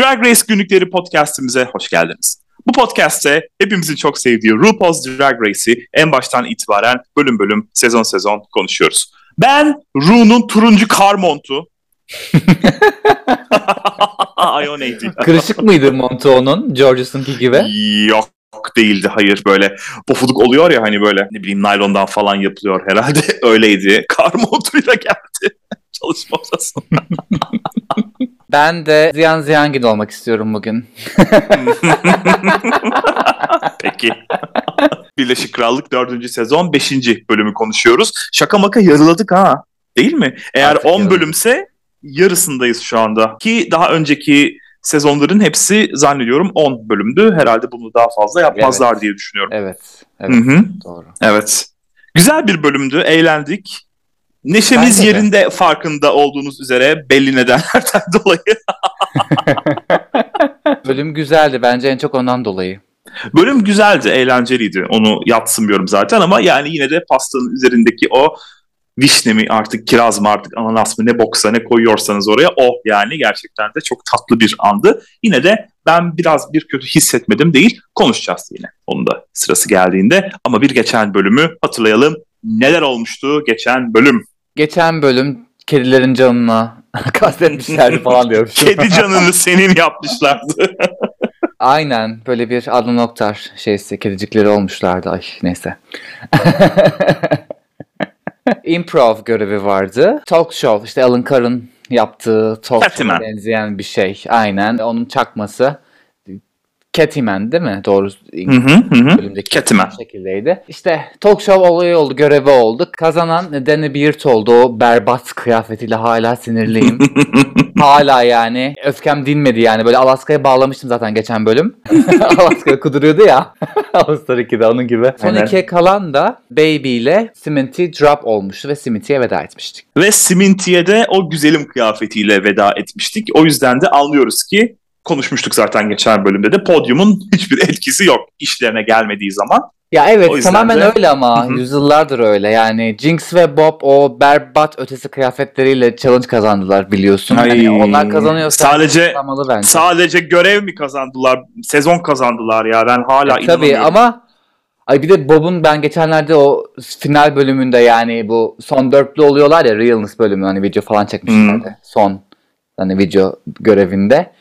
Drag Race Günlükleri podcastimize hoş geldiniz. Bu podcast'te hepimizin çok sevdiği RuPaul's Drag Race'i en baştan itibaren bölüm bölüm, sezon sezon konuşuyoruz. Ben Ru'nun turuncu kar montu. Neydi? Kırışık mıydı montu onun? George's'ınki gibi. Yok değildi hayır böyle pofuduk oluyor ya hani böyle ne bileyim naylondan falan yapılıyor herhalde öyleydi. Kar montuyla geldi çalışma odasına. Ben de Ziyan Ziyangil olmak istiyorum bugün. Peki. Birleşik Krallık 4. sezon 5. bölümü konuşuyoruz. Şaka maka yarıladık ha. Değil mi? Eğer Artık 10 yarıladık. bölümse yarısındayız şu anda. Ki daha önceki sezonların hepsi zannediyorum 10 bölümdü. Herhalde bunu daha fazla yapmazlar Evet. diye düşünüyorum. Evet. Evet. hı. Doğru. Evet. Güzel bir bölümdü. Eğlendik. Neşemiz Bence de. yerinde farkında olduğunuz üzere belli nedenlerden dolayı. Bölüm güzeldi bence en çok ondan dolayı. Bölüm güzeldi, eğlenceliydi. Onu yatsımıyorum zaten ama yani yine de pastanın üzerindeki o vişne mi artık kiraz mı artık ananas mı ne boksa ne koyuyorsanız oraya o yani gerçekten de çok tatlı bir andı. Yine de ben biraz bir kötü hissetmedim değil konuşacağız yine onun da sırası geldiğinde ama bir geçen bölümü hatırlayalım. Neler olmuştu geçen bölüm? Geçen bölüm kedilerin canına kastetmişlerdi falan diyorum. Kedi canını senin yapmışlardı. Aynen böyle bir Adnan Oktar şeysi kedicikleri olmuşlardı. Ay neyse. Improv görevi vardı. Talk show işte Alan Carr'ın yaptığı talk show'a benzeyen bir şey. Aynen onun çakması. Catman değil mi? Doğru. Hı hı bölümdeki Catman. şekildeydi. İşte talk show olayı oldu, görevi oldu. Kazanan Danny Beard oldu. O berbat kıyafetiyle hala sinirliyim. hala yani öfkem dinmedi yani. Böyle Alaska'ya bağlamıştım zaten geçen bölüm. Alaska'ya kuduruyordu ya. All-Star 2'de onun gibi. Son Aynen. ikiye kalan da Baby ile Sminty drop olmuştu ve Sminty'ye veda etmiştik. Ve Siminti'ye de o güzelim kıyafetiyle veda etmiştik. O yüzden de anlıyoruz ki konuşmuştuk zaten geçen bölümde de podyumun hiçbir etkisi yok işlerine gelmediği zaman. Ya evet tamamen de- öyle ama Hı hı. yüzyıllardır öyle. Yani Jinx ve Bob o berbat ötesi kıyafetleriyle challenge kazandılar biliyorsun. Ay, Yani onlar kazanıyorsa sadece bence. sadece görev mi kazandılar? Sezon kazandılar ya. Ben hala E, Tabii ama ay bir de Bob'un ben geçenlerde o final bölümünde yani bu son dörtlü oluyorlar ya Realness bölümü hani video falan çekmişlerdi. Son hani video görevinde.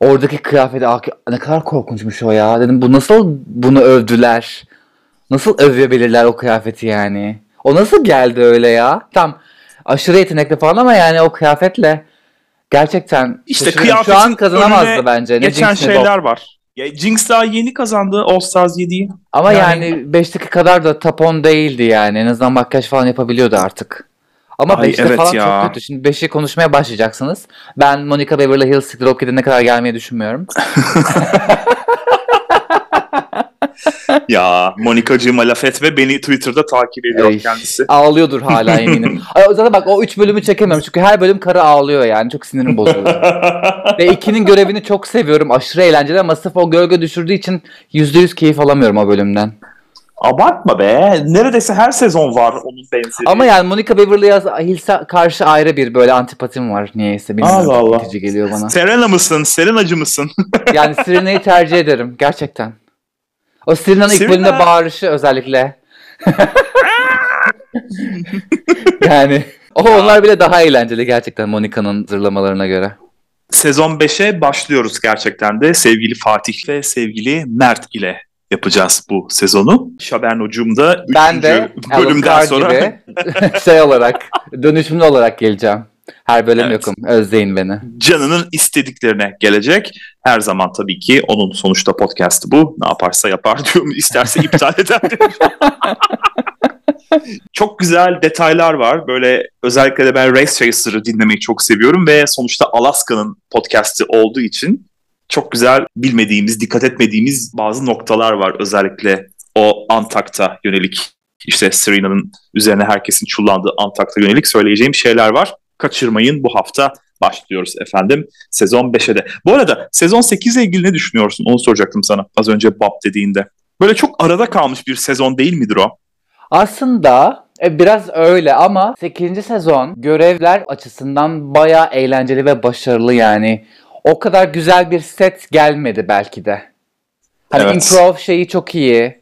Oradaki kıyafeti "Aa, ne kadar korkunçmuş o ya. Dedim bu nasıl bunu övdüler? Nasıl övebilirler o kıyafeti yani? O nasıl geldi öyle ya? Tam aşırı yetenekli falan ama yani o kıyafetle gerçekten İşte kıyafetin şu an kazanamazdı bence. Ne Geçen Jinx ne şeyler var. Ya Jinx daha yeni kazandı All Stars 7'yi. Ama Yani- yani 5'teki kadar da 10 değildi yani. En azından makyaj falan yapabiliyordu artık. Ama Ay, 5'te evet falan ya. çok kötü. Şimdi 5'i konuşmaya başlayacaksınız. Ben Monica Beverly Hills Drop Kid'e ne kadar gelmeyi düşünmüyorum. ya Monikacığıma laf etme beni Twitter'da takip ediyor Ay, kendisi. Ağlıyordur hala eminim. Ay, Zaten bak o 3 bölümü çekemiyorum. Çünkü her bölüm karı ağlıyor yani. Çok sinirim bozuluyor. Ve 2'nin görevini çok seviyorum. Aşırı eğlenceli ama sırf o gölge düşürdüğü için %100 keyif alamıyorum o bölümden. Abartma be. Neredeyse her sezon var onun benzeri. Ama yani Monica Beverly Hills'e karşı ayrı bir böyle antipatim var niyeyse. Bilmiyorum. Allah Allah. itici geliyor bana. Serena mısın? Serenacı mısın? Yani Serena'yı tercih ederim gerçekten. O Serena'nın ilk Serena- bölümde bağırışı özellikle. yani o onlar bile daha eğlenceli gerçekten Monica'nın zırlamalarına göre. Sezon 5'e başlıyoruz gerçekten de sevgili Fatih ve sevgili Mert ile yapacağız bu sezonu. Şabernocuğum da 3. Ben de bölümden sonra gibi şey olarak dönüşümlü olarak geleceğim. Her bölüm Evet. yokum. Özleyin beni. canının istediklerine gelecek. Her zaman tabii ki onun sonuçta podcast'ı bu. Ne yaparsa yapar diyorum. İsterse iptal eder çok güzel detaylar var. Böyle özellikle de ben Race Chaser'ı dinlemeyi çok seviyorum ve sonuçta Alaska'nın podcast'i olduğu için çok güzel bilmediğimiz, dikkat etmediğimiz bazı noktalar var. Özellikle o Antak'ta yönelik işte Serena'nın üzerine herkesin çullandığı Antak'ta yönelik söyleyeceğim şeyler var. Kaçırmayın bu hafta başlıyoruz efendim sezon 5'e de. Bu arada sezon 8 ile ilgili ne düşünüyorsun? Onu soracaktım sana az önce Bob dediğinde. Böyle çok arada kalmış bir sezon değil midir o? Aslında e, biraz öyle ama 8. sezon görevler açısından bayağı eğlenceli ve başarılı yani. O kadar güzel bir set gelmedi belki de. Hani Evet. improv şeyi çok iyi.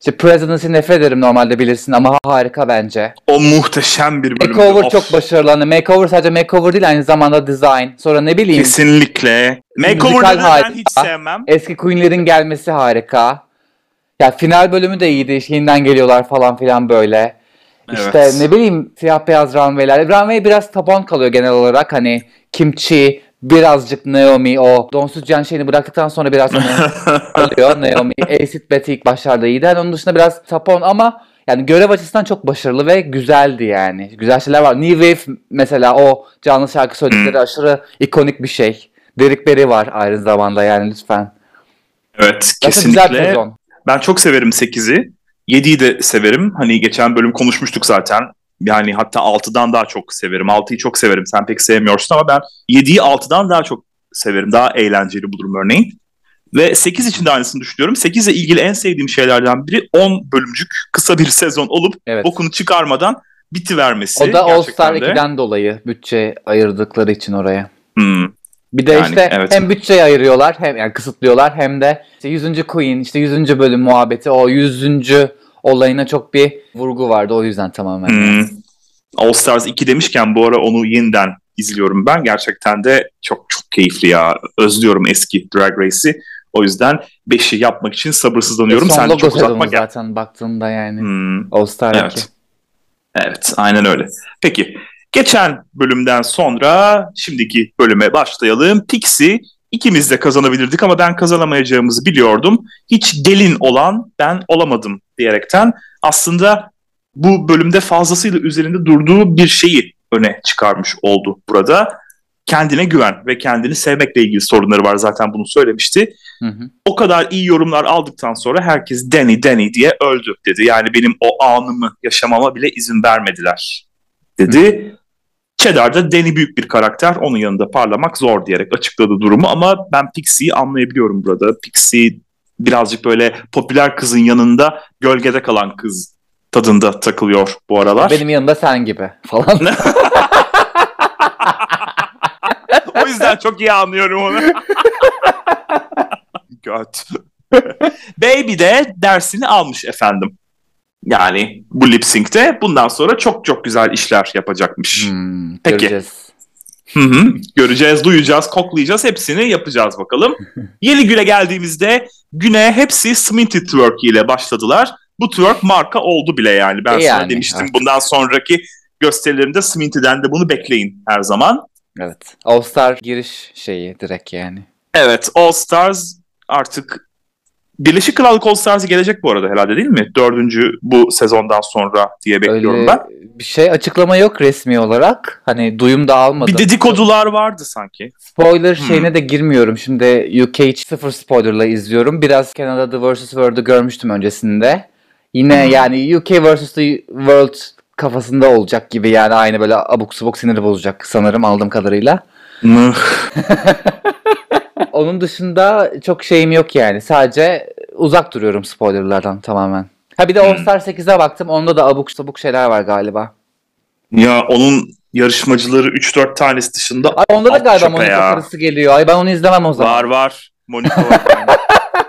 İşte Presidency nefret ederim normalde bilirsin ama harika bence. O muhteşem bir bölüm. Makeover çok başarılı. Makeover sadece makeover değil aynı zamanda design. Sonra ne bileyim Kesinlikle. Makeover'ları ben hiç sevmem. eski Queen'lerin gelmesi harika. Ya final bölümü de iyiydi. İşte Yeniden geliyorlar falan filan böyle. İşte Evet. ne bileyim siyah beyaz runway'ler. Runway biraz taban kalıyor genel olarak. Hani Kimchi, birazcık Naomi o donsuz can şeyini bıraktıktan sonra biraz kalıyor Naomi. Acid Betty ilk başlarda iyiydi. Yani onun dışında biraz tapon ama yani görev açısından çok başarılı ve güzeldi yani. Güzel şeyler var. New Wave mesela o canlı şarkı söyledikleri aşırı ikonik bir şey. Derek Barry var aynı zamanda yani lütfen. Evet Zaten güzel kesinlikle. sezon. Ben çok severim 8'i. 7'yi de severim. Hani geçen bölüm konuşmuştuk zaten. Yani hatta 6'dan daha çok severim. 6'yı çok severim. Sen pek sevmiyorsun ama ben 7'yi 6'dan daha çok severim. Daha eğlenceli bulurum örneğin. Ve 8 için de aynısını düşünüyorum. 8 ile ilgili en sevdiğim şeylerden biri 10 bölümcük kısa bir sezon olup Evet. bokunu çıkarmadan bitivermesi. O da All Star de. 2'den dolayı bütçe ayırdıkları için oraya. Hmm. Bir de Yani, işte evet. hem bütçeyi ayırıyorlar hem yani kısıtlıyorlar hem de işte 100. Queen işte 100. bölüm muhabbeti o 100. olayına çok bir vurgu vardı o yüzden tamamen. Hmm. All Stars 2 demişken bu ara onu yeniden izliyorum ben. Gerçekten de çok çok keyifli ya. Özlüyorum eski Drag Race'i. O yüzden 5'i yapmak için sabırsızlanıyorum. Son Sen logo çok uzatma gel. zaten baktığında yani. Hmm. All Star Evet. 2. Evet, aynen öyle. Peki, geçen bölümden sonra şimdiki bölüme başlayalım. Pixie ikimiz de kazanabilirdik ama ben kazanamayacağımızı biliyordum. Hiç gelin olan ben olamadım diyerekten aslında bu bölümde fazlasıyla üzerinde durduğu bir şeyi öne çıkarmış oldu burada. Kendine güven ve kendini sevmekle ilgili sorunları var zaten bunu söylemişti Hı hı. o kadar iyi yorumlar aldıktan sonra herkes Danny Danny diye öldü dedi. Yani benim o anımı yaşamama bile izin vermediler dedi. Cheddar'da Danny büyük bir karakter. Onun yanında parlamak zor diyerek açıkladı durumu ama ben Pixie'yi anlayabiliyorum burada. Pixie birazcık böyle popüler kızın yanında gölgede kalan kız tadında takılıyor bu aralar. Benim yanımda sen gibi falan. o yüzden çok iyi anlıyorum onu. Göt. Baby de dersini almış efendim. Yani bu lip sync'te bundan sonra çok çok güzel işler yapacakmış. Hmm, Peki. Göreceğiz. Hı hı. Göreceğiz, duyacağız, koklayacağız. Hepsini yapacağız bakalım. Yeni güne geldiğimizde güne hepsi Sminty Twerk ile başladılar. Bu twerk marka oldu bile yani. Ben E sana yani, demiştim artık. bundan sonraki gösterilerimde Sminty'den de bunu bekleyin her zaman. Evet. All Star giriş şeyi direkt yani. Evet All Stars artık Birleşik Krallık All Stars'ı gelecek bu arada herhalde değil mi? Dördüncü bu sezondan sonra diye bekliyorum Öyle ben. bir şey açıklama yok resmi olarak. Hani duyum da almadım. Bir dedikodular vardı sanki. Spoiler Hmm. şeyine de girmiyorum. Şimdi UK sıfır spoilerla izliyorum. Biraz Canada The vs. World'u görmüştüm öncesinde. Yine Hmm. yani UK vs. The World kafasında olacak gibi yani aynı böyle abuk subuk siniri bozacak sanırım aldığım kadarıyla. Onun dışında çok şeyim yok yani. Sadece uzak duruyorum spoilerlardan tamamen. Ha bir de All. Star 8'e baktım. Onda da abuk sabuk şeyler var galiba. ya onun yarışmacıları 3-4 tanesi dışında Ay onda da galiba ya. karısı geliyor. Ay ben onu izlemem o zaman. var var. Monica var.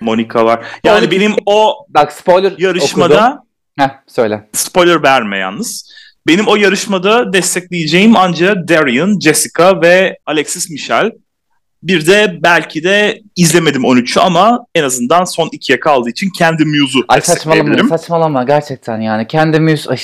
Monica var. Yani Monica- benim o Bak spoiler okudum. yarışmada Heh söyle. spoiler verme yalnız. Benim o yarışmada destekleyeceğim ancak Darian, Jessica ve Alexis Michel. Bir de belki de izlemedim 13'ü ama en azından son ikiye kaldığı için kendi Muse'u Ay saçmalama, saçmalama gerçekten yani. Kendimiz ay,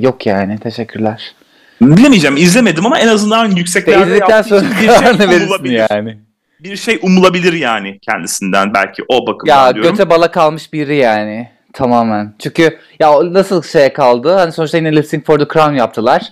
yok yani. Teşekkürler. Bilemeyeceğim izlemedim ama en azından yükseklerde izledikten sonra bir şey verirsin umulabilir. yani. Bir şey umulabilir yani kendisinden belki o bakımdan Ya diyorum. göte bala kalmış biri yani. Tamamen. Çünkü ya nasıl şeye kaldı? Hani sonuçta yine Lip Sync for the Crown yaptılar.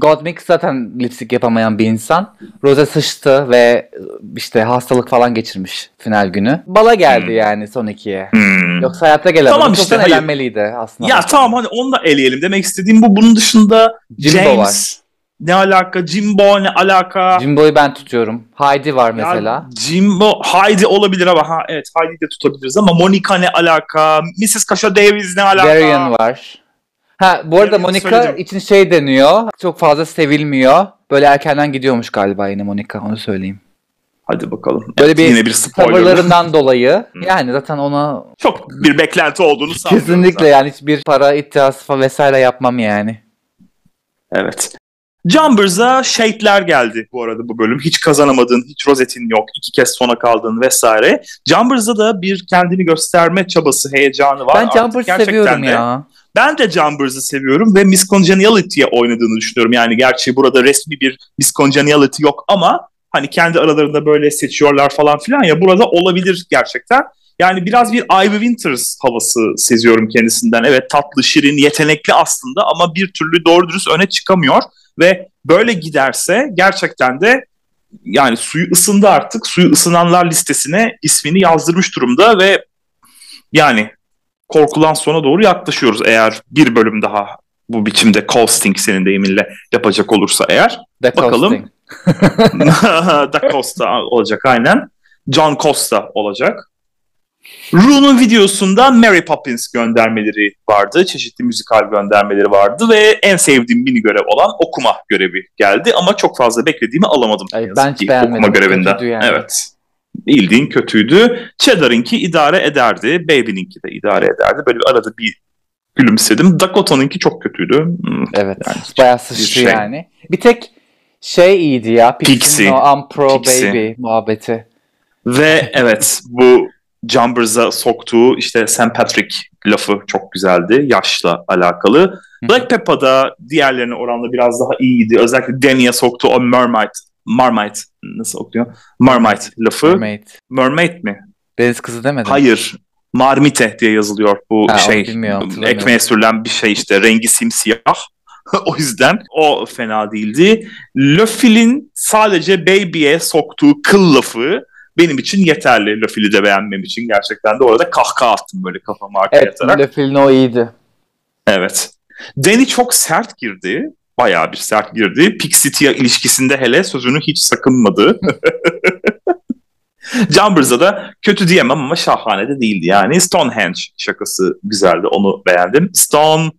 Gottmik zaten lip sync yapamayan bir insan. Rose sıçtı ve işte hastalık falan geçirmiş final günü. Bala geldi Hmm. yani son ikiye. Hmm. Yoksa hayatta gelemedi. Tamam işte, hayır. eğlenmeliydi aslında. Ya tamam hani onu da eleyelim demek istediğim bu. Bunun dışında Jimbo James ne alaka? Jimbo ne alaka? Jimbo'yu ben tutuyorum. Heidi var Ya mesela. Jimbo, Heidi olabilir ama ha evet Heidi de tutabiliriz ama Monica ne alaka? Mrs. Kasha Davis ne alaka? Darian var. Ha bu arada Monica söyledim. için şey deniyor. Çok fazla sevilmiyor. Böyle erkenden gidiyormuş galiba yine Monica onu söyleyeyim. Hadi bakalım. Böyle Evet, bir yine bir. Tavırlarından dolayı yani zaten ona Çok bir beklenti olduğunu sanmıyorum. kesinlikle zaten. yani hiçbir para iddiası vesaire yapmam yani. Evet. Jumbers'a Shade'ler geldi bu arada bu bölüm. Hiç kazanamadın, hiç rozetin yok, iki kez sona kaldın vesaire. Jumbers'a da bir kendini gösterme çabası, heyecanı var. ben gerçekten seviyorum de- ya. Ben de Jumbers'ı seviyorum ve Miss Congeniality'ye oynadığını düşünüyorum. Yani gerçi burada resmi bir Miss Congeniality yok ama hani kendi aralarında böyle seçiyorlar falan filan ya burada olabilir gerçekten. Yani biraz bir Ivy Winters havası seziyorum kendisinden. Evet tatlı, şirin, yetenekli aslında ama bir türlü doğru dürüst öne çıkamıyor. Ve böyle giderse gerçekten de yani suyu ısındı artık. Suyu ısınanlar listesine ismini yazdırmış durumda ve yani korkulan sona doğru yaklaşıyoruz eğer bir bölüm daha bu biçimde casting senin deyiminle yapacak olursa eğer. The Bakalım. Da Costa olacak aynen. John Costa olacak. Rune'un videosunda Mary Poppins göndermeleri vardı. Çeşitli müzikal göndermeleri vardı ve en sevdiğim mini görev olan okuma görevi geldi. Ama çok fazla beklediğimi alamadım. Ay, ben hiç beğenmedim. Okuma görevinde. Kötüydü yani. Evet. Bildiğin kötüydü. Cheddar'ınki idare ederdi. Baby'ninki de idare ederdi. Böyle bir arada bir gülümsedim. Dakota'nınki çok kötüydü. Hmm. Evet. Yani bayağı sıçtı şey. yani. Bir tek şey iyiydi ya. Pixie. Pixie'nin o I'm Pro Pixie. Baby muhabbeti. Ve evet bu Jumbers'a soktuğu işte St. Patrick lafı çok güzeldi. Yaşla alakalı. Black Peppa'da diğerlerine oranla biraz daha iyiydi. Özellikle Danny'e soktuğu o Mermaid, Marmite nasıl okuyor? Marmite lafı. Mermaid. Mermaid mi? Deniz kızı demedin. Hayır. Marmite diye yazılıyor bu Ha, şey. bilmiyorum. Ekmeğe sürülen bir şey işte. Rengi simsiyah. o yüzden o fena değildi. Löfil'in sadece Baby'e soktuğu kıl lafı benim için yeterli. Löfil'i de beğenmem için gerçekten de orada kahkaha attım böyle kafamı arkaya Evet. yatarak. Löfil'in o iyiydi. Evet. Danny çok sert girdi. Bayağı bir sert girdi. Pixie ilişkisinde hele sözünü hiç sakınmadı. Jumbers'a da kötü diyemem ama şahane de değildi yani. Stonehenge şakası güzeldi. Onu beğendim. Stone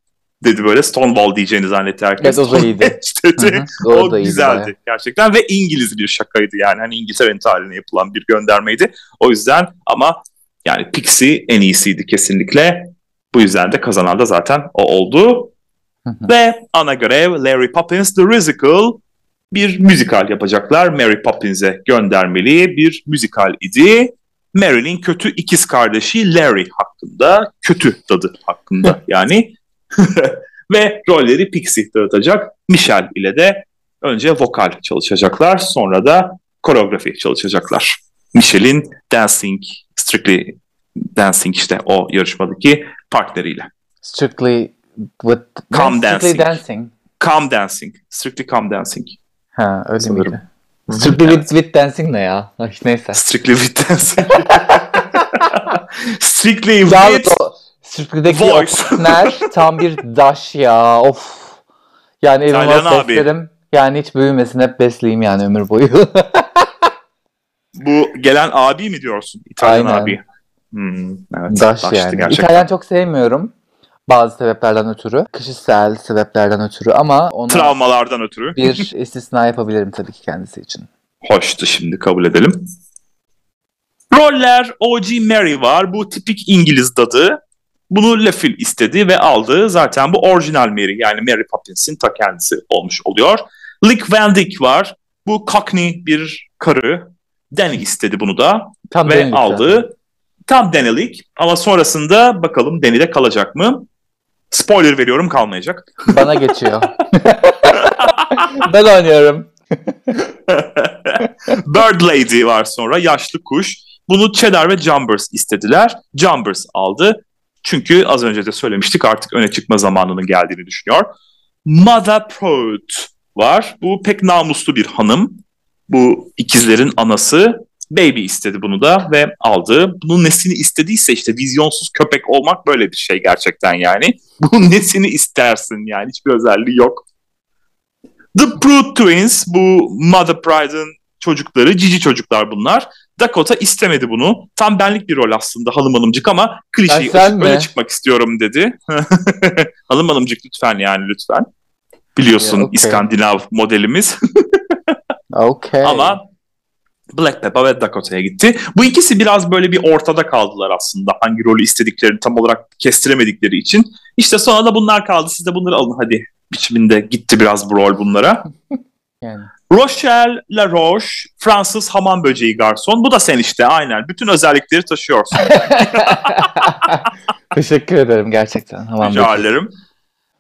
dedi böyle Stonewall diyeceğini zannetti herkes. Evet, o da iyiydi. Dedi. Hı hı, o da iyiydi güzeldi bayağı. gerçekten ve İngiliz bir şakaydı yani. Hani İngiltere'nin tarihine yapılan bir göndermeydi. O yüzden ama yani Pixie en iyisiydi kesinlikle. Bu yüzden de kazanan da zaten o oldu. Ve ana görev Larry Poppins The Musical bir müzikal yapacaklar. Mary Poppins'e göndermeli bir müzikal idi. Mary'nin kötü ikiz kardeşi Larry hakkında, kötü dadı hakkında yani. Ve rolleri Pixie dağıtacak. Michelle ile de önce vokal çalışacaklar, sonra da koreografi çalışacaklar. Michelle'in Dancing, Strictly Dancing işte o yarışmadaki partneriyle. Strictly with Calm Strictly dancing. dancing. Calm Dancing, Strictly Calm Dancing. Ha öyle Sanırım. miydi? Strictly with, with dancing ne ya? Neyse. Strictly with dancing. Strictly with Strictly'deki voice. o partner tam bir daş ya. Of. Yani abi. beslerim. Yani hiç büyümesin hep besleyeyim yani ömür boyu. bu gelen abi mi diyorsun? İtalyan Aynen. abi. Hmm, evet, daş yani. gerçekten. İtalyan çok sevmiyorum. Bazı sebeplerden ötürü. Kişisel sebeplerden ötürü ama ona Travmalardan ötürü. bir istisna yapabilirim tabii ki kendisi için. Hoştu şimdi kabul edelim. Roller OG Mary var. Bu tipik İngiliz dadı. Bunu Lefil istedi ve aldı. Zaten bu orijinal Mary yani Mary Poppins'in ta kendisi olmuş oluyor. Lick Van Dyke var. Bu Cockney bir karı. Danny istedi bunu da Tam ve denilik aldı. Tam Danny'lik ama sonrasında bakalım Danny'de kalacak mı? Spoiler veriyorum kalmayacak. Bana geçiyor. ben oynuyorum. Bird Lady var sonra yaşlı kuş. Bunu Cheddar ve Jumbers istediler. Jumbers aldı. Çünkü az önce de söylemiştik artık öne çıkma zamanının geldiğini düşünüyor. Mother Proud var. Bu pek namuslu bir hanım. Bu ikizlerin anası. Baby istedi bunu da ve aldı. Bunun nesini istediyse işte vizyonsuz köpek olmak böyle bir şey gerçekten yani. Bunun nesini istersin yani hiçbir özelliği yok. The Proud Twins bu Mother Pride'ın çocukları, cici çocuklar bunlar. Dakota istemedi bunu. Tam benlik bir rol aslında hanım hanımcık ama klişeyi açıp öne çıkmak istiyorum dedi. hanım hanımcık lütfen yani lütfen. Biliyorsun Ya, okey. İskandinav modelimiz. Okay. ama Black Peppa ve Dakota'ya gitti. Bu ikisi biraz böyle bir ortada kaldılar aslında. Hangi rolü istediklerini tam olarak kestiremedikleri için. İşte sonra da bunlar kaldı. Siz de bunları alın hadi biçiminde gitti biraz bu rol bunlara. Yani. Rochelle LaRoche, Fransız hamam böceği garson. Bu da sen işte aynen. Bütün özellikleri taşıyorsun. Teşekkür ederim gerçekten. Tamam. Rica ederim.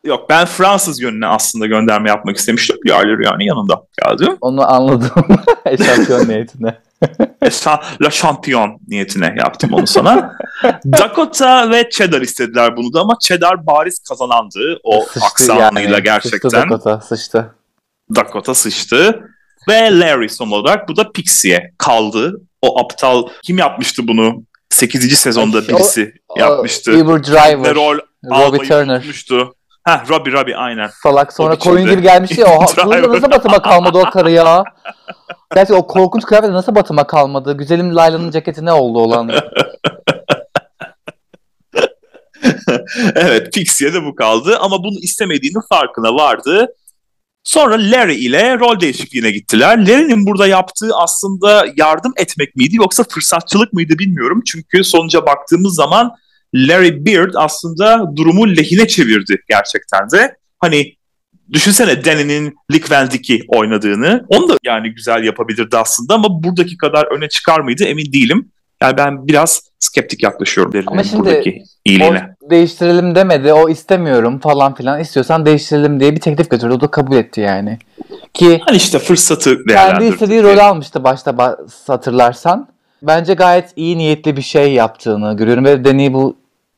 Yok ben Fransız yönüne aslında gönderme yapmak istemiştim. Yerleri yani yanında geldi. Onu anladım. Şampiyon niyetine. Esa La Champion niyetine yaptım onu sana. Dakota ve Cheddar istediler bunu da ama Cheddar bariz kazanandı o Sıçtı aksanıyla yani. gerçekten. Sıçtı Dakota, sıçtı. Dakota sıçtı. Ve Larry son olarak bu da Pixie'ye kaldı. O aptal kim yapmıştı bunu? 8. sezonda Ay, o- birisi yapmıştı. Uber Ve Driver. rol Robbie Turner. unutmuştu. Heh Robbie Robbie aynen. Salak sonra koyun gibi gelmiş ya. O. Burada nasıl batıma kalmadı o karı ya? Gerçi o korkunç kıyafetle nasıl batıma kalmadı? Güzelim Layla'nın ceketi ne oldu olan? evet Pixie'ye de bu kaldı ama bunu istemediğinin farkına vardı. Sonra Larry ile rol değişikliğine gittiler. Larry'nin burada yaptığı aslında yardım etmek miydi yoksa fırsatçılık mıydı bilmiyorum. Çünkü sonuca baktığımız zaman Larry Beard aslında durumu lehine çevirdi gerçekten de. Hani düşünsene Danny'nin Lick Van Dyke'i oynadığını. Onu da yani güzel yapabilirdi aslında ama buradaki kadar öne çıkar mıydı emin değilim. Yani ben biraz skeptik yaklaşıyorum Larry'nin Ama şimdi buradaki o iyiliğine. değiştirelim demedi. O istemiyorum falan filan. İstiyorsan değiştirelim diye bir teklif götürdü. O da kabul etti yani. Ki Hani işte fırsatı kendi değerlendirdi. istediği rolü almıştı başta ba- hatırlarsan. Bence gayet iyi niyetli bir şey yaptığını görüyorum. Ve Danny bu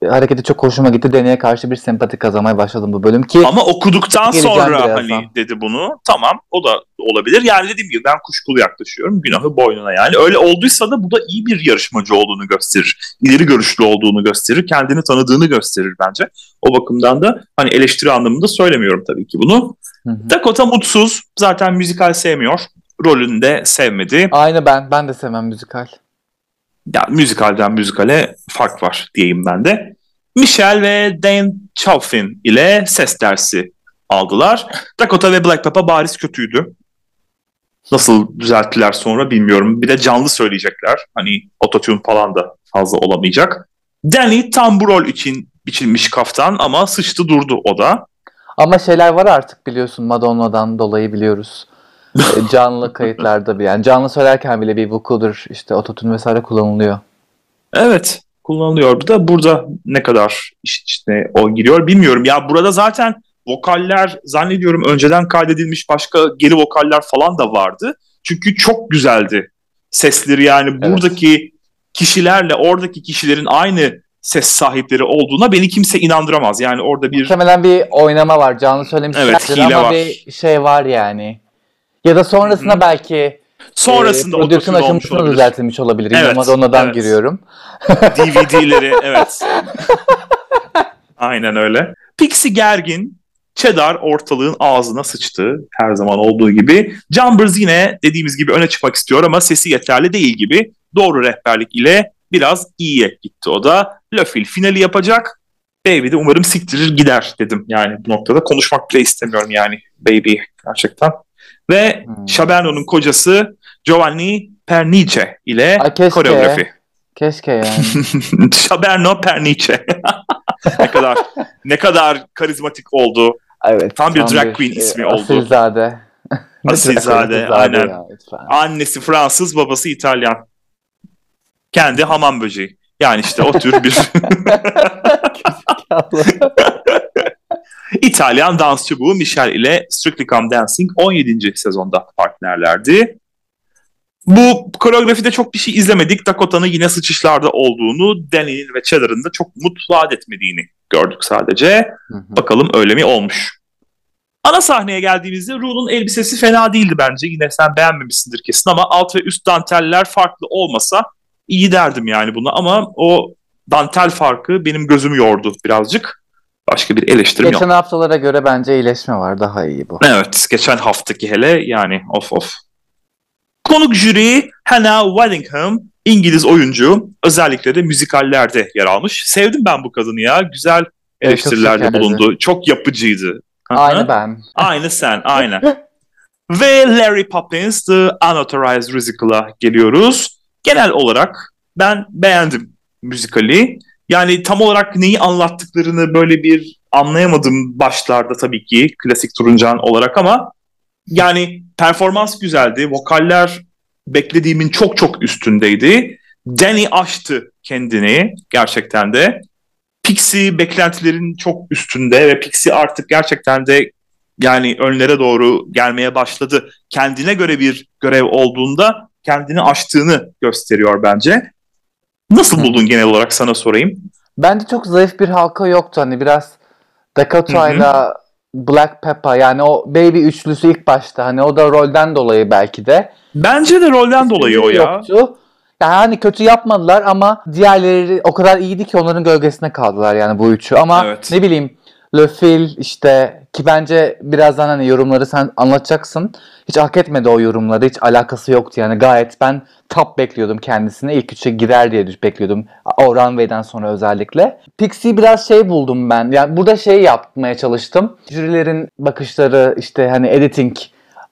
hareketi çok hoşuma gitti. Danny'e karşı bir sempati kazanmaya başladım bu bölüm ki Ama okuduktan sonra hani dedi bunu. Tamam o da olabilir. Yani dediğim gibi ben kuşkulu yaklaşıyorum. Günahı boynuna yani. Öyle olduysa da bu da iyi bir yarışmacı olduğunu gösterir. İleri görüşlü olduğunu gösterir. Kendini tanıdığını gösterir bence. O bakımdan da hani eleştiri anlamında söylemiyorum tabii ki bunu. Hı hı. Dakota mutsuz. Zaten müzikal sevmiyor. Rolünü de sevmedi. aynı ben. Ben de sevmem müzikal. Yani müzikalden müzikale fark var diyeyim ben de. Michelle ve Dane Chaufin ile ses dersi aldılar. Dakota ve Black Peppa bariz kötüydü. Nasıl düzelttiler sonra bilmiyorum. Bir de canlı söyleyecekler. Hani ototune falan da fazla olamayacak. Danny tam bu rol için biçilmiş kaftan ama sıçtı durdu o da. Ama şeyler var artık biliyorsun Madonna'dan dolayı biliyoruz. E, canlı kayıtlarda bir yani canlı söylerken bile bir vocoder işte ototune vesaire kullanılıyor. Evet kullanılıyordu da burada ne kadar iş- işte o giriyor bilmiyorum. Ya burada zaten vokaller zannediyorum önceden kaydedilmiş başka geri vokaller falan da vardı. Çünkü çok güzeldi sesleri yani Evet. buradaki kişilerle oradaki kişilerin aynı ses sahipleri olduğuna beni kimse inandıramaz. Yani orada bir Muhtemelen bir oynama var canlı söylemişlerdir Evet, hile ama var. bir şey var yani. Ya da sonrasında Hı hı. belki sonrasında e, prodüksiyon olabilir. düzeltilmiş olabilir. Evet, Madonna'dan evet. giriyorum. DVD'leri evet. Aynen öyle. Pixie gergin. Cheddar ortalığın ağzına sıçtı her zaman olduğu gibi. Jumbers yine dediğimiz gibi öne çıkmak istiyor ama sesi yeterli değil gibi. Doğru rehberlik ile biraz iyiye gitti o da. Löfil finali yapacak. Baby de umarım siktirir gider dedim. Yani bu noktada konuşmak bile istemiyorum yani Baby gerçekten. Ve Hmm. Shaberno'nun kocası Giovanni Pernice ile Ay, keşke. koreografi. Keşke yani. Shaberno Pernice. ne kadar ne kadar karizmatik oldu. evet. Tam bir drag queen ismi oldu. Asilzade. Asilzade, aynen. ya, lütfen. Annesi Fransız, babası İtalyan. Kendi hamam böceği. Yani işte o tür bir İtalyan dansçı bu. Michelle ile Strictly Come Dancing 17. sezonda partnerlerdi. Bu koreografide çok bir şey izlemedik. Dakota'nın yine sıçışlarda olduğunu, Danny'nin ve Cheddar'ın da çok vaat etmediğini gördük sadece. Hı hı. Bakalım öyle mi olmuş. Ana sahneye geldiğimizde Ru'nun elbisesi fena değildi bence. Yine sen beğenmemişsindir kesin ama alt ve üst danteller farklı olmasa iyi derdim yani buna. Ama o dantel farkı benim gözümü yordu birazcık. Başka bir eleştirim yok. Geçen haftalara göre bence iyileşme var. Daha iyi bu. Evet, geçen haftaki hele yani of of. Konuk jüri Hannah Waddingham, İngiliz oyuncu. Özellikle de müzikallerde yer almış. Sevdim ben bu kadını ya. Güzel eleştirilerde şekerdi. bulundu. Çok yapıcıydı. Aynı ben. Aynı sen, aynen. Ve Larry Poppins The Unauthorized Musical'a geliyoruz. Genel olarak ben beğendim müzikali. Yani tam olarak neyi anlattıklarını böyle bir anlayamadım başlarda tabii ki klasik Turuncan olarak ama yani performans güzeldi. Vokaller beklediğimin çok çok üstündeydi. Danny aştı kendini gerçekten de. Pixie beklentilerin çok üstünde ve Pixie artık gerçekten de yani önlere doğru gelmeye başladı. Kendine göre bir görev olduğunda kendini aştığını gösteriyor bence. Nasıl buldun genel olarak sana sorayım? Bence çok zayıf bir halka yoktu. Hani biraz Dakota ile Black Pepper yani o Baby üçlüsü ilk başta hani o da rolden dolayı belki de. Bence de rolden dolayı o ya. Yoktu. Yani hani kötü yapmadılar ama diğerleri o kadar iyiydi ki onların gölgesine kaldılar yani bu üçü. Ama evet. ne bileyim Le Fil işte ki bence birazdan hani yorumları sen anlatacaksın. Hiç hak etmedi o yorumları. Hiç alakası yoktu yani. Gayet ben top bekliyordum kendisine. İlk üçe girer diye bekliyordum. O runway'den sonra özellikle. Pixie biraz şey buldum ben. Yani burada şey yapmaya çalıştım. Jürilerin bakışları işte hani editing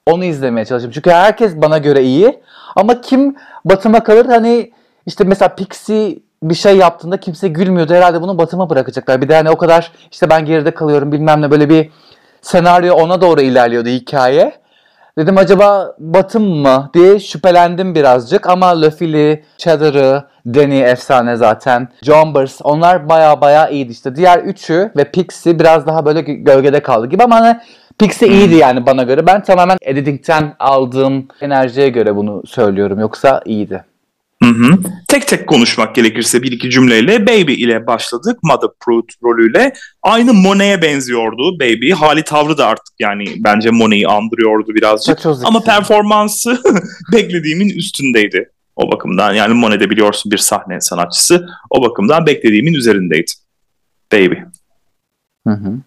onu izlemeye çalıştım. Çünkü herkes bana göre iyi. Ama kim batıma kalır hani işte mesela Pixie bir şey yaptığında kimse gülmüyordu. Herhalde bunu batıma bırakacaklar. Bir de hani o kadar işte ben geride kalıyorum bilmem ne böyle bir senaryo ona doğru ilerliyordu hikaye. Dedim acaba Batım mı diye şüphelendim birazcık ama Löfili, Cheddar'ı, Danny efsane zaten. Jombers onlar baya baya iyiydi işte. Diğer üçü ve Pixie biraz daha böyle gölgede kaldı gibi ama hani Pixie iyiydi yani bana göre. Ben tamamen editingten aldığım enerjiye göre bunu söylüyorum. Yoksa iyiydi. Hı hı. Tek tek konuşmak gerekirse bir iki cümleyle Baby ile başladık. Mother Prude rolüyle. Aynı Monet'e benziyordu Baby. Hali tavrı da artık yani bence Monet'i andırıyordu birazcık. Ama performansı beklediğimin üstündeydi o bakımdan. Yani Monet'de biliyorsun bir sahne sanatçısı. O bakımdan beklediğimin üzerindeydi. Baby. Hı hı.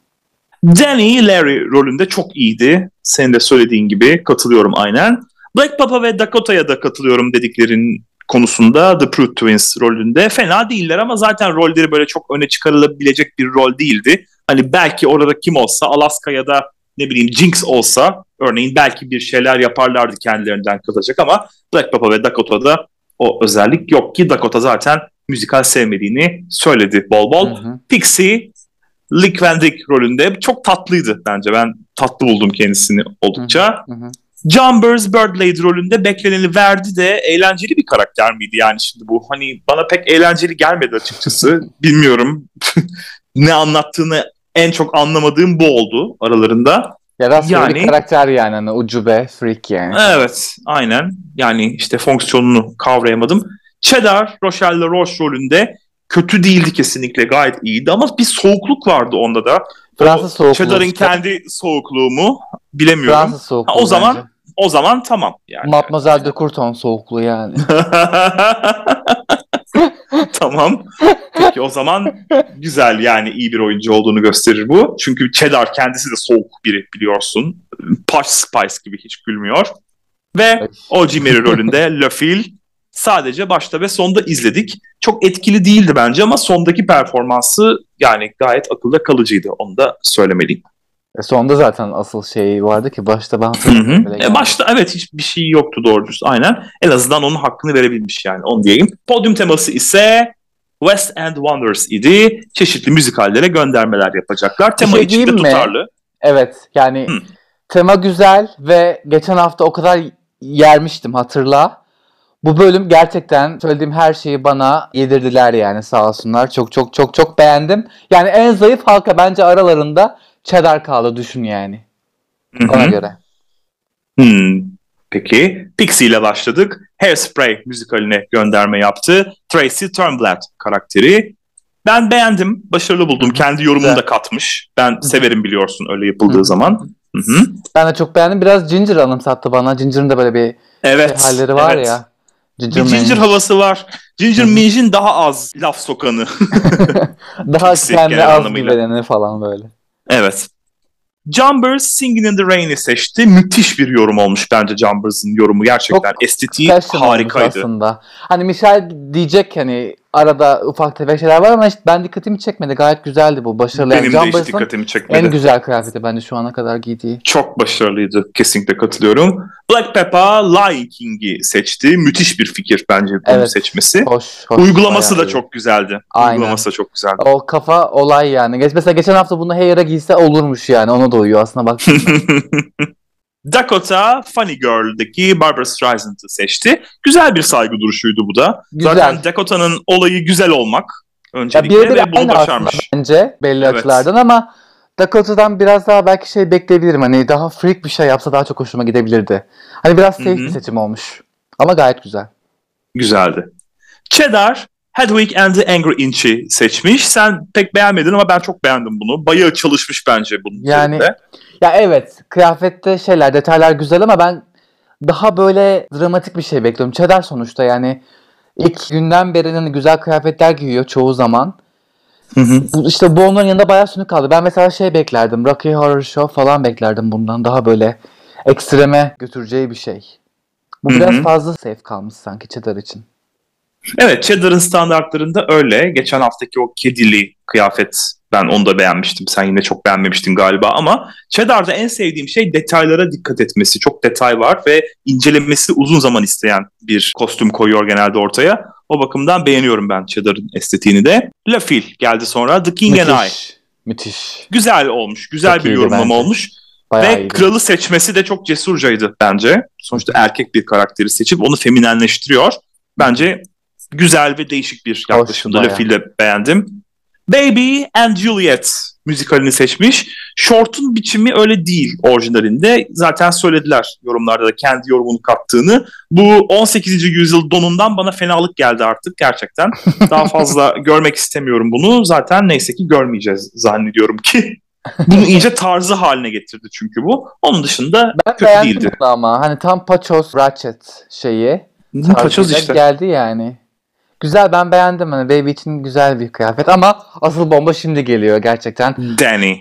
Danny Larry rolünde çok iyiydi. Senin de söylediğin gibi katılıyorum aynen. Black Papa ve Dakota'ya da katılıyorum dediklerin konusunda The Prude Twins rolünde fena değiller ama zaten rolleri böyle çok öne çıkarılabilecek bir rol değildi. Hani belki orada kim olsa Alaska ya da ne bileyim Jinx olsa örneğin belki bir şeyler yaparlardı kendilerinden kalacak ama Black Papa ve Dakota'da o özellik yok ki Dakota zaten müzikal sevmediğini söyledi bol bol. Hı hı. Pixie Lick Van Dyke rolünde çok tatlıydı bence. Ben tatlı buldum kendisini oldukça. Hı hı. John Burns Birdlade rolünde bekleneni verdi de eğlenceli bir karakter miydi yani şimdi bu? Hani bana pek eğlenceli gelmedi açıkçası. Bilmiyorum. ne anlattığını en çok anlamadığım bu oldu aralarında. Ya rastgele yani, bir karakter yani hani ucube, freak yani. Evet aynen yani işte fonksiyonunu kavrayamadım. Cheddar, Rochelle Roche rolünde kötü değildi kesinlikle gayet iyiydi ama bir soğukluk vardı onda da. Fransız soğukluğu. Cheddar'ın kendi soğukluğu mu bilemiyorum. Fransız soğukluğu ha, O zaman bence. O zaman tamam yani. Mademoiselle de Courton soğukluğu yani. tamam. Peki o zaman güzel yani iyi bir oyuncu olduğunu gösterir bu. Çünkü Cheddar kendisi de soğuk biri biliyorsun. Posh Spice gibi hiç gülmüyor. Ve O.G. Mary rolünde Le Fil sadece başta ve sonda izledik. Çok etkili değildi bence ama sondaki performansı yani gayet akılda kalıcıydı. Onu da söylemeliyim. E sonda zaten asıl şey vardı ki başta ben e başta evet hiçbir şey yoktu doğru düz aynen. En azından onun hakkını verebilmiş yani onu diyeyim. Podyum teması ise West End Wonders idi. Çeşitli müzikallere göndermeler yapacaklar. Tema şey içinde mi? tutarlı. Evet yani Hı. tema güzel ve geçen hafta o kadar yermiştim hatırla. Bu bölüm gerçekten söylediğim her şeyi bana yedirdiler yani sağ olsunlar. Çok çok çok çok beğendim. Yani en zayıf halka bence aralarında Cheddar kaldı düşün yani. Hı-hı. Ona göre. Hmm. Peki Pixie ile başladık. Hairspray müzikaline gönderme yaptı. Tracy Turnblad karakteri. Ben beğendim, başarılı buldum. Kendi yorumunu da katmış. Ben severim biliyorsun öyle yapıldığı Hı-hı. zaman. Hı-hı. Ben de çok beğendim. Biraz Ginger anımsattı bana. Ginger'ın da böyle bir evet, şey, halleri var evet. ya. Ginger bir Ginger havası var. Ginger Minge'in daha az laf sokanı. daha kendi az güveneni falan böyle. Evet. Jumbers Singing in the Rain'i seçti. Müthiş bir yorum olmuş bence Jumbers'ın yorumu. Gerçekten Çok estetiği harikaydı. Aslında. Hani Michel diyecek hani arada ufak tefek şeyler var ama işte ben dikkatimi çekmedi. Gayet güzeldi bu. Başarılı. Benim yani de Can hiç dikkatimi çekmedi. en güzel kıyafeti bence şu ana kadar giydiği. Çok başarılıydı. Kesinlikle katılıyorum. Black Pepper Lion King'i seçti. Müthiş bir fikir bence bunu Evet. seçmesi. Hoş. hoş Uygulaması da iyi. çok güzeldi. Aynen. Uygulaması da çok güzeldi. O kafa olay yani. Geç, mesela geçen hafta bunu Hair'a giyse olurmuş yani. Ona da uyuyor aslında bak. Dakota Funny Girl'deki Barbara Streisand'ı seçti. Güzel bir saygı duruşuydu bu da. Güzel. Zaten Dakota'nın olayı güzel olmak ya öncelikle birebir ve bunu başarmış. bence belli Evet. açılardan ama Dakota'dan biraz daha belki şey bekleyebilirim. Hani daha freak bir şey yapsa daha çok hoşuma gidebilirdi. Hani biraz safe bir seçim olmuş. Ama gayet güzel. Güzeldi. Cheddar Hedwig and the Angry Inch'i seçmiş. Sen pek beğenmedin ama ben çok beğendim bunu. Bayağı çalışmış bence bunun Yani- üzerinde. Ya evet kıyafette şeyler detaylar güzel ama ben daha böyle dramatik bir şey bekliyorum. Cheddar sonuçta yani ilk günden beri hani güzel kıyafetler giyiyor çoğu zaman. Hı hı. Bu, işte bu onların yanında bayağı sönük kaldı. Ben mesela şey beklerdim. Rocky Horror Show falan beklerdim bundan. Daha böyle ekstreme götüreceği bir şey. Bu Hı biraz fazla safe kalmış sanki Cheddar için. Evet Cheddar'ın standartlarında öyle. Geçen haftaki o kedili kıyafet ben onu da beğenmiştim. Sen yine çok beğenmemiştin galiba ama Cheddar'da en sevdiğim şey detaylara dikkat etmesi. Çok detay var ve incelemesi uzun zaman isteyen bir kostüm koyuyor genelde ortaya. O bakımdan beğeniyorum ben Cheddar'ın estetiğini de. La Fil geldi sonra. The King and I. Müthiş. Müthiş. Güzel olmuş. Güzel Çok bir yorumlama olmuş. Bayağı Ve iyiydi. kralı seçmesi de çok cesurcaydı bence. Sonuçta erkek bir karakteri seçip onu feminenleştiriyor. Bence güzel ve değişik bir yaklaşımdı. bayağı. Lafıyla beğendim. Baby and Juliet müzikalini seçmiş. Short'un biçimi öyle değil orijinalinde. Zaten söylediler yorumlarda da kendi yorumunu kattığını. Bu 18. yüzyıl donundan bana fenalık geldi artık gerçekten. Daha fazla görmek istemiyorum bunu. Zaten neyse ki görmeyeceğiz zannediyorum ki. Bunu iyice tarzı haline getirdi çünkü bu. Onun dışında Ben kötü değildi. ama hani tam paçoz ratchet şeyi. Paçoz işte. Geldi yani. Güzel ben beğendim hani baby için güzel bir kıyafet ama asıl bomba şimdi geliyor gerçekten. Danny.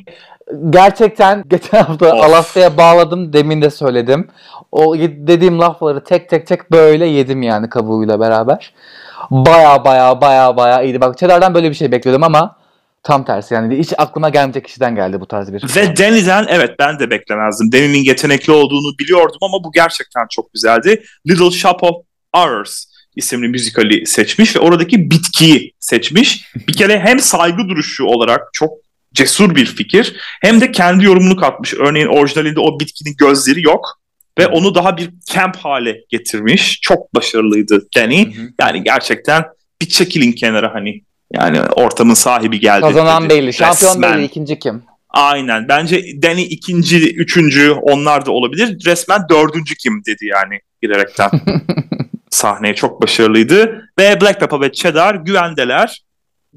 Gerçekten geçen hafta Of. Alaska'ya bağladım demin de söyledim. O dediğim lafları tek tek tek böyle yedim yani kabuğuyla beraber. Baya baya baya baya iyiydi. Bak Cheddar'dan böyle bir şey bekliyordum ama tam tersi yani hiç aklıma gelmeyecek kişiden geldi bu tarz bir. Ve Danny'den evet ben de beklemezdim. Danny'nin yetenekli olduğunu biliyordum ama bu gerçekten çok güzeldi. Little Shop of Horrors isimli müzikali seçmiş ve oradaki bitkiyi seçmiş. Bir kere hem saygı duruşu olarak çok cesur bir fikir hem de kendi yorumunu katmış. Örneğin orijinalinde o bitkinin gözleri yok ve onu daha bir camp hale getirmiş. Çok başarılıydı Danny. Hı hı. Yani gerçekten bir çekilin kenara hani. Yani ortamın sahibi geldi. Kazanan dedi. belli. Şampiyon Resmen. belli. ikinci kim? Aynen. Bence Danny ikinci, üçüncü onlar da olabilir. Resmen dördüncü kim dedi yani girerekten. Sahneye çok başarılıydı. Ve Black Pepper ve Cheddar güvendeler.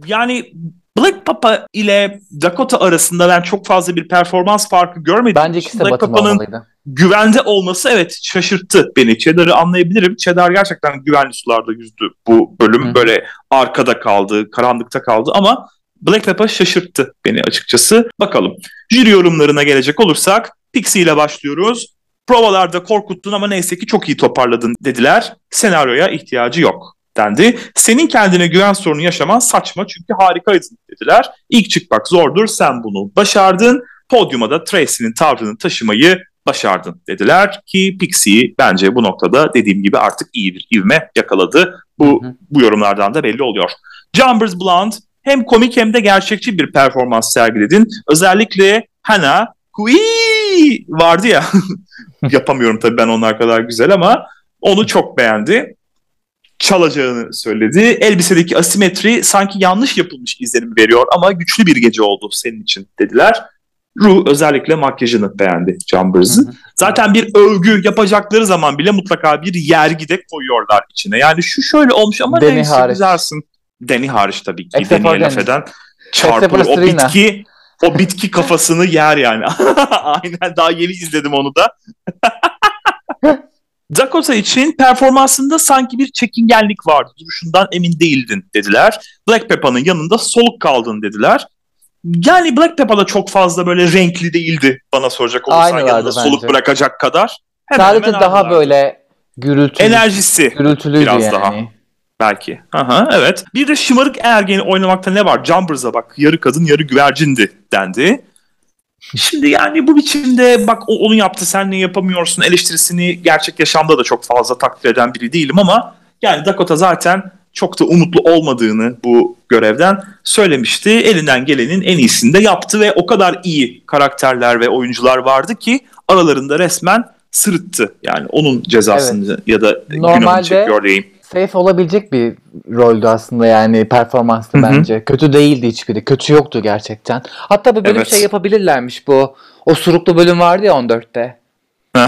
Yani Black Pepper ile Dakota arasında ben çok fazla bir performans farkı görmedim. Bence ikisi de Black olmalıydı. güvende olması evet şaşırttı beni. Cheddar'ı anlayabilirim. Cheddar gerçekten güvenli sularda yüzdü bu bölüm. Hı. Böyle arkada kaldı, karanlıkta kaldı ama Black Pepper şaşırttı beni açıkçası. Bakalım. Jüri yorumlarına gelecek olursak Pixie ile başlıyoruz. Provalarda korkuttun ama neyse ki çok iyi toparladın dediler. Senaryoya ihtiyacı yok dendi. Senin kendine güven sorunu yaşaman saçma çünkü harikaydın dediler. İlk çıkmak zordur sen bunu başardın. Podyuma da Tracy'nin tavrını taşımayı başardın dediler ki Pixie bence bu noktada dediğim gibi artık iyi bir ivme yakaladı. Bu, Hı hı. bu yorumlardan da belli oluyor. Jumbers Blonde hem komik hem de gerçekçi bir performans sergiledin. Özellikle Hannah Hui vardı ya. Yapamıyorum tabii ben onlar kadar güzel ama onu çok beğendi. Çalacağını söyledi. Elbisedeki asimetri sanki yanlış yapılmış izlenimi veriyor ama güçlü bir gece oldu senin için dediler. Ru özellikle makyajını beğendi hı. Zaten bir övgü yapacakları zaman bile mutlaka bir yergi de koyuyorlar içine. Yani şu şöyle olmuş ama Danny neyse hariç. güzelsin. Danny hariç tabii ki. Except Danny'e laf eden çarpılır. O bitki, o bitki kafasını yer yani. Aynen daha yeni izledim onu da. Dakota için performansında sanki bir çekingenlik vardı. Duruşundan emin değildin dediler. Black Peppa'nın yanında soluk kaldın dediler. Yani Black Peppa da çok fazla böyle renkli değildi bana soracak olursan Aynılardı yanında soluk bence. bırakacak kadar. Hemen Sadece hemen daha aynılardı. böyle gürültülü, enerjisi gürültülüydü biraz yani. daha. Belki. Aha, evet. Bir de şımarık ergeni oynamakta ne var? Jumbers'a bak yarı kadın yarı güvercindi dendi. Şimdi yani bu biçimde bak o, onun yaptı sen ne yapamıyorsun eleştirisini gerçek yaşamda da çok fazla takdir eden biri değilim ama yani Dakota zaten çok da umutlu olmadığını bu görevden söylemişti. Elinden gelenin en iyisini de yaptı ve o kadar iyi karakterler ve oyuncular vardı ki aralarında resmen sırıttı. Yani onun cezasını evet. ya da Normalde, günahını çekiyor diyeyim safe olabilecek bir roldü aslında yani performanstı bence. Kötü değildi hiçbiri. Kötü yoktu gerçekten. Hatta bir bölüm evet. şey yapabilirlermiş bu. O suruklu bölüm vardı ya 14'te.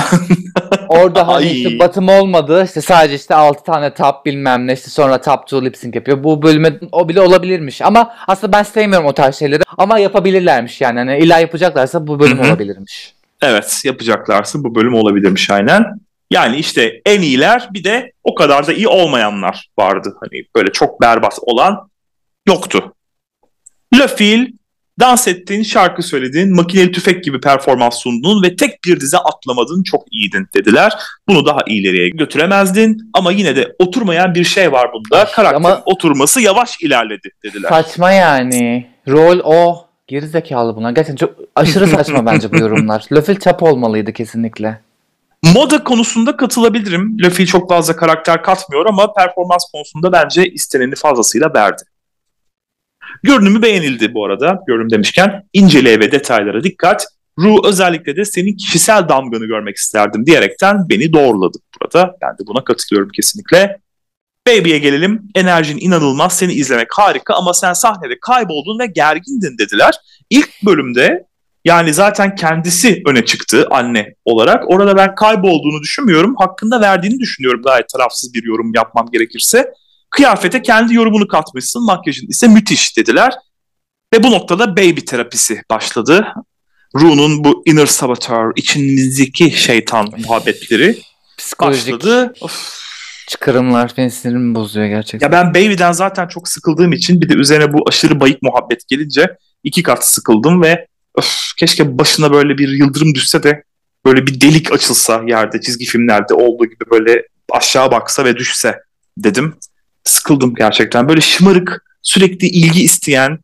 Orada hani işte batım olmadı. İşte sadece işte 6 tane top bilmem ne işte sonra top 2 lip sync yapıyor. Bu bölüme o bile olabilirmiş. Ama aslında ben sevmiyorum o tarz şeyleri. Ama yapabilirlermiş yani. Hani illa yapacaklarsa bu bölüm Hı-hı. olabilirmiş. Evet yapacaklarsa bu bölüm olabilirmiş aynen. Yani işte en iyiler bir de o kadar da iyi olmayanlar vardı. Hani böyle çok berbat olan yoktu. Lafil dans ettiğin, şarkı söylediğin, makineli tüfek gibi performans sunduğun ve tek bir dize atlamadın çok iyiydin dediler. Bunu daha ileriye götüremezdin ama yine de oturmayan bir şey var bunda. Karakter ama oturması yavaş ilerledi dediler. Saçma yani. Rol o. Gerizekalı bunlar. Gerçekten çok aşırı saçma bence bu yorumlar. Lafil çap olmalıydı kesinlikle. Moda konusunda katılabilirim. Luffy çok fazla karakter katmıyor ama performans konusunda bence isteneni fazlasıyla verdi. Görünümü beğenildi bu arada. Görünüm demişken inceleye ve detaylara dikkat. Ru özellikle de senin kişisel damganı görmek isterdim diyerekten beni doğruladı burada. Ben de buna katılıyorum kesinlikle. Baby'e gelelim. Enerjin inanılmaz. Seni izlemek harika ama sen sahnede kayboldun ve gergindin dediler. İlk bölümde yani zaten kendisi öne çıktı anne olarak. Orada ben kaybolduğunu düşünmüyorum. Hakkında verdiğini düşünüyorum gayet tarafsız bir yorum yapmam gerekirse. Kıyafete kendi yorumunu katmışsın. Makyajın ise müthiş dediler. Ve bu noktada baby terapisi başladı. Ru'nun bu inner saboteur, içinizdeki şeytan muhabbetleri Psikolojik başladı. Of. Çıkarımlar benim sinirimi bozuyor gerçekten. Ya ben Baby'den zaten çok sıkıldığım için bir de üzerine bu aşırı bayık muhabbet gelince iki kat sıkıldım ve öf, keşke başına böyle bir yıldırım düşse de böyle bir delik açılsa yerde çizgi filmlerde olduğu gibi böyle aşağı baksa ve düşse dedim. Sıkıldım gerçekten. Böyle şımarık, sürekli ilgi isteyen,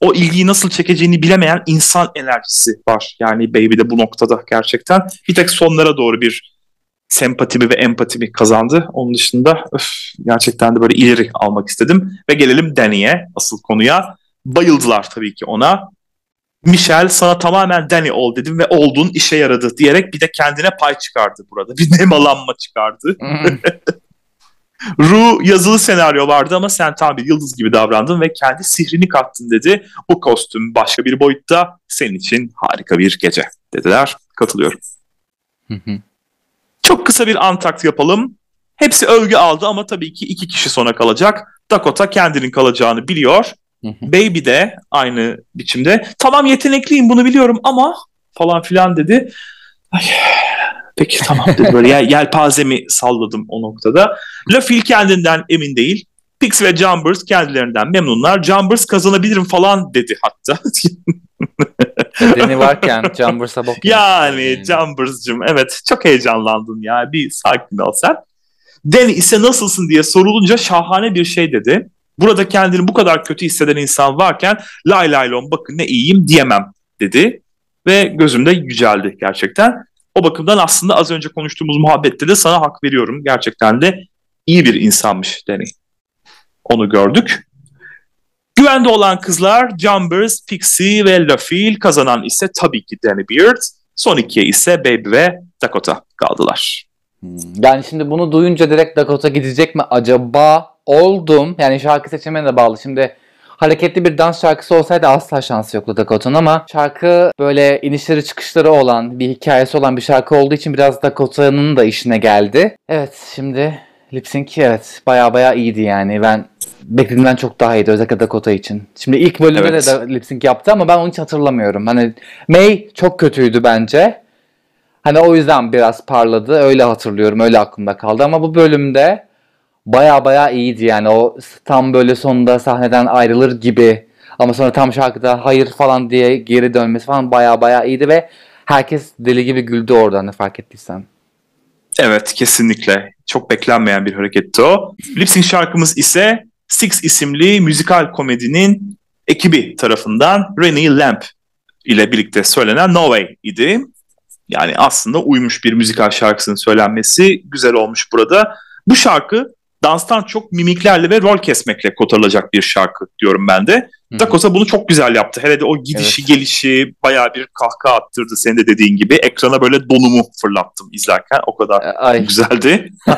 o ilgiyi nasıl çekeceğini bilemeyen insan enerjisi var. Yani Baby'de bu noktada gerçekten. Bir tek sonlara doğru bir sempatimi ve empatimi kazandı. Onun dışında öf, gerçekten de böyle ileri almak istedim. Ve gelelim Danny'e, asıl konuya. Bayıldılar tabii ki ona. Michel sana tamamen Danny ol dedim ve oldun işe yaradı diyerek bir de kendine pay çıkardı burada. Bir nemalanma çıkardı. Hmm. Ru yazılı senaryo vardı ama sen tam bir yıldız gibi davrandın ve kendi sihrini kattın dedi. Bu kostüm başka bir boyutta senin için harika bir gece dediler. Katılıyorum. Çok kısa bir antakt yapalım. Hepsi övgü aldı ama tabii ki iki kişi sona kalacak. Dakota kendinin kalacağını biliyor Baby de aynı biçimde. Tamam yetenekliyim bunu biliyorum ama falan filan dedi. Ay, peki tamam dedi böyle yel, yelpazemi salladım o noktada. Lafil kendinden emin değil. Pix ve Jumbers kendilerinden memnunlar. Jumbers kazanabilirim falan dedi hatta. Nedeni varken Jumbers'a bak. Yani yani. Jumbers'cım evet çok heyecanlandın ya bir sakin ol sen. Danny ise nasılsın diye sorulunca şahane bir şey dedi burada kendini bu kadar kötü hisseden insan varken lay lay lon bakın ne iyiyim diyemem dedi. Ve gözümde yüceldi gerçekten. O bakımdan aslında az önce konuştuğumuz muhabbette de sana hak veriyorum. Gerçekten de iyi bir insanmış Danny. Onu gördük. Güvende olan kızlar Jumbers, Pixie ve LaFille kazanan ise tabii ki Danny Beard. Son ikiye ise Baby ve Dakota kaldılar. Hmm. Yani şimdi bunu duyunca direkt Dakota gidecek mi acaba oldum. Yani şarkı seçimine de bağlı. Şimdi hareketli bir dans şarkısı olsaydı asla şansı yoktu Dakota'nın ama şarkı böyle inişleri çıkışları olan bir hikayesi olan bir şarkı olduğu için biraz Dakota'nın da işine geldi. Evet şimdi lip sync evet baya baya iyiydi yani ben beklediğimden çok daha iyiydi özellikle Dakota için. Şimdi ilk bölümde evet. de lip sync yaptı ama ben onu hiç hatırlamıyorum. Hani May çok kötüydü bence. Hani o yüzden biraz parladı. Öyle hatırlıyorum. Öyle aklımda kaldı. Ama bu bölümde baya baya iyiydi yani. O tam böyle sonunda sahneden ayrılır gibi. Ama sonra tam şarkıda hayır falan diye geri dönmesi falan baya baya iyiydi ve herkes deli gibi güldü oradan ne fark ettiysen. Evet kesinlikle. Çok beklenmeyen bir hareketti o. Lip sync şarkımız ise Six isimli müzikal komedinin ekibi tarafından Rennie Lamp ile birlikte söylenen No Way idi. Yani aslında uymuş bir müzikal şarkısının söylenmesi güzel olmuş burada. Bu şarkı danstan çok mimiklerle ve rol kesmekle kotarılacak bir şarkı diyorum ben de. Hı. Dakota bunu çok güzel yaptı. Hele de o gidişi evet. gelişi bayağı bir kahkaha attırdı senin de dediğin gibi. Ekrana böyle donumu fırlattım izlerken. O kadar e, Ay. güzeldi.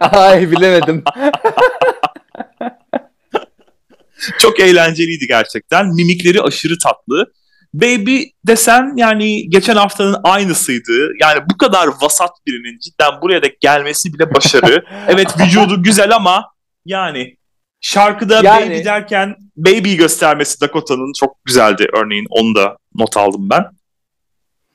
Ay bilemedim. çok eğlenceliydi gerçekten. Mimikleri aşırı tatlı. Baby desen yani geçen haftanın aynısıydı. Yani bu kadar vasat birinin cidden buraya da gelmesi bile başarı. evet vücudu güzel ama yani şarkıda yani... baby derken baby göstermesi Dakota'nın çok güzeldi örneğin. Onu da not aldım ben.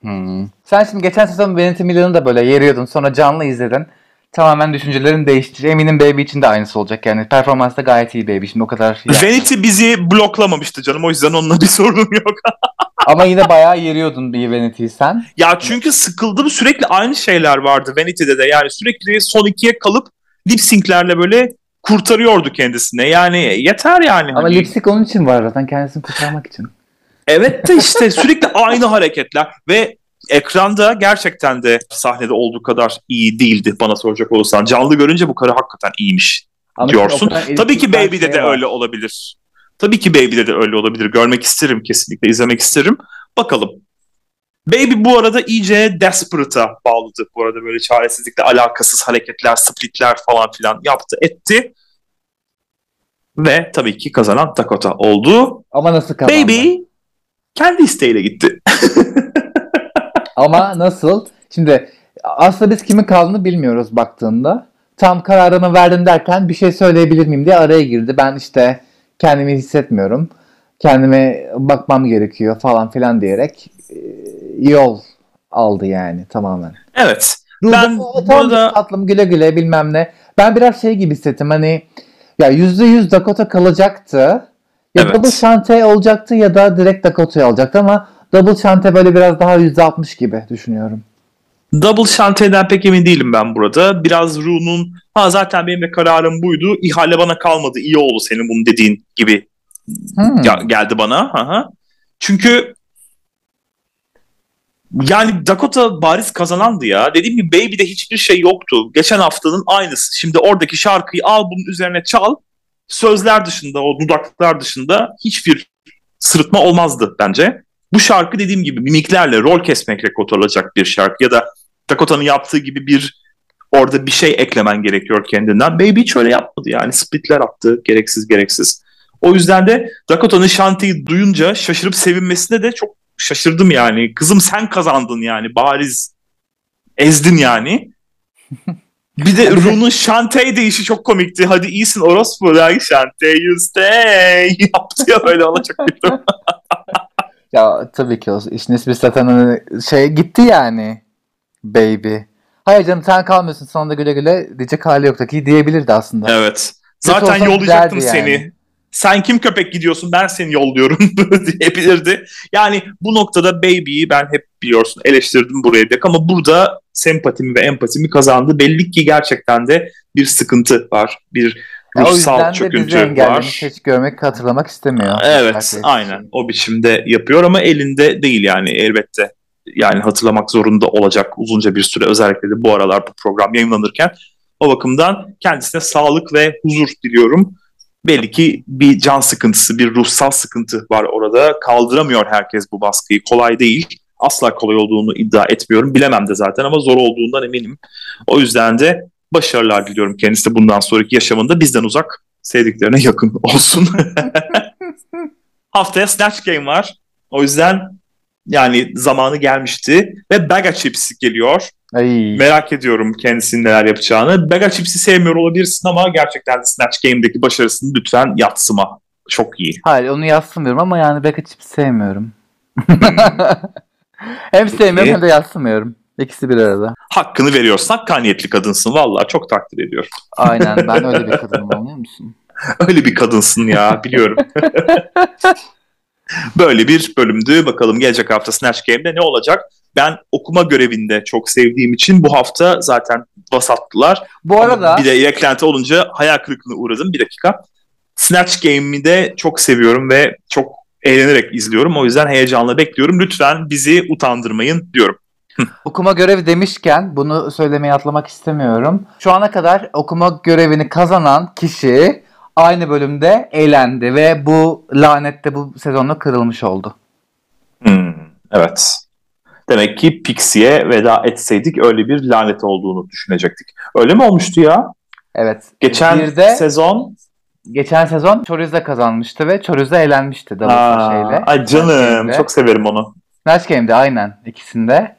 Hmm. Sen şimdi geçen sezon Vanity Miller'ını da böyle yeriyordun. Sonra canlı izledin tamamen düşüncelerini değiştir. Eminim Baby için de aynısı olacak yani. Performans da gayet iyi Baby. Şimdi o kadar... Yani. Vanity bizi bloklamamıştı canım. O yüzden onunla bir sorunum yok. Ama yine bayağı yeriyordun bir Vanity'yi sen. Ya çünkü sıkıldım. Sürekli aynı şeyler vardı Vanity'de de. Yani sürekli son ikiye kalıp lip sync'lerle böyle kurtarıyordu kendisine. Yani yeter yani. Ama hani... lip sync onun için var zaten. Kendisini kurtarmak için. Evet de işte sürekli aynı hareketler ve ekranda gerçekten de sahnede olduğu kadar iyi değildi bana soracak olursan. Canlı görünce bu karı hakikaten iyiymiş Ama diyorsun. Tabii ki Baby'de şey de var. öyle olabilir. Tabii ki Baby'de de öyle olabilir. Görmek isterim kesinlikle, izlemek isterim. Bakalım. Baby bu arada iyice Desperate'a bağladı. Bu arada böyle çaresizlikle alakasız hareketler, splitler falan filan yaptı, etti. Ve tabii ki kazanan Dakota oldu. Ama nasıl kazandı? Baby kendi isteğiyle gitti. Ama nasıl? Şimdi aslında biz kimin kaldığını bilmiyoruz baktığında. Tam kararını verdim derken bir şey söyleyebilir miyim diye araya girdi. Ben işte kendimi hissetmiyorum. Kendime bakmam gerekiyor falan filan diyerek e, yol aldı yani tamamen. Evet. ben burada... tatlım güle güle bilmem ne. Ben biraz şey gibi hissettim hani ya yüzde yüz Dakota kalacaktı. Ya evet. double şante olacaktı ya da direkt Dakota'yı alacaktı ama Double Shante böyle biraz daha %60 gibi düşünüyorum. Double Shante'den pek emin değilim ben burada. Biraz Ru'nun ha zaten benim de kararım buydu. İhale bana kalmadı. İyi oldu senin bunu dediğin gibi hmm. geldi bana. Aha. Çünkü yani Dakota bariz kazanandı ya. Dediğim gibi Baby'de hiçbir şey yoktu. Geçen haftanın aynısı. Şimdi oradaki şarkıyı al bunun üzerine çal. Sözler dışında, o dudaklar dışında hiçbir sırıtma olmazdı bence. Bu şarkı dediğim gibi mimiklerle, rol kesmekle kotarılacak bir şarkı ya da Dakota'nın yaptığı gibi bir orada bir şey eklemen gerekiyor kendinden. Baby hiç öyle yapmadı yani splitler attı gereksiz gereksiz. O yüzden de Dakota'nın şantiyi duyunca şaşırıp sevinmesine de çok şaşırdım yani. Kızım sen kazandın yani bariz ezdin yani. Bir de Rune'un Shantae deyişi çok komikti. Hadi iyisin orospu. Like Shantae you stay. Yaptı ya böyle ona çok güldüm. Ya tabii ki o işin ismi zaten hani şey gitti yani. Baby. Hayır canım sen kalmıyorsun sana da güle güle diyecek hali yok ki diyebilirdi aslında. Evet. Zaten yollayacaktım seni. Yani. Sen kim köpek gidiyorsun ben seni yolluyorum diyebilirdi. Yani bu noktada Baby'yi ben hep biliyorsun eleştirdim buraya dek ama burada sempatimi ve empatimi kazandı. Belli ki gerçekten de bir sıkıntı var. Bir ruhsal o çöküntü var. hiç görmek, hatırlamak istemiyor. Evet, aynen. O biçimde yapıyor ama elinde değil yani elbette. Yani hatırlamak zorunda olacak uzunca bir süre özellikle de bu aralar bu program yayınlanırken. O bakımdan kendisine sağlık ve huzur diliyorum. Belli ki bir can sıkıntısı, bir ruhsal sıkıntı var orada. Kaldıramıyor herkes bu baskıyı. Kolay değil. Asla kolay olduğunu iddia etmiyorum. Bilemem de zaten ama zor olduğundan eminim. O yüzden de başarılar diliyorum kendisi bundan sonraki yaşamında bizden uzak sevdiklerine yakın olsun. Haftaya Snatch Game var. O yüzden yani zamanı gelmişti ve Baga Chips geliyor. Ay. Merak ediyorum kendisinin neler yapacağını. Baga Chips'i sevmiyor olabilirsin ama gerçekten de Snatch Game'deki başarısını lütfen yatsıma. Çok iyi. Hayır onu yatsımıyorum ama yani Baga Chips'i sevmiyorum. Hmm. hem sevmiyorum hem de yatsımıyorum. İkisi bir arada. Hakkını veriyorsun. Hakkaniyetli kadınsın. Vallahi çok takdir ediyorum. Aynen. Ben öyle bir kadınım anlıyor musun? öyle bir kadınsın ya. Biliyorum. Böyle bir bölümdü. Bakalım gelecek hafta Snatch Game'de ne olacak? ben okuma görevinde çok sevdiğim için bu hafta zaten vasattılar. Bu arada Ama bir de eklenti olunca hayal kırıklığına uğradım. Bir dakika. Snatch Game'i de çok seviyorum ve çok eğlenerek izliyorum. O yüzden heyecanla bekliyorum. Lütfen bizi utandırmayın diyorum. okuma görevi demişken bunu söylemeyi atlamak istemiyorum. Şu ana kadar okuma görevini kazanan kişi aynı bölümde eğlendi ve bu lanette bu sezonda kırılmış oldu. Hmm, evet. Demek ki Pixie'ye veda etseydik öyle bir lanet olduğunu düşünecektik. Öyle mi olmuştu ya? Evet. Geçen Bir de- sezon Geçen sezon Choriz'de kazanmıştı ve Choriz'de eğlenmişti Davos Aa, şeyle. ay canım çok severim onu. Snatch Game'de aynen ikisinde.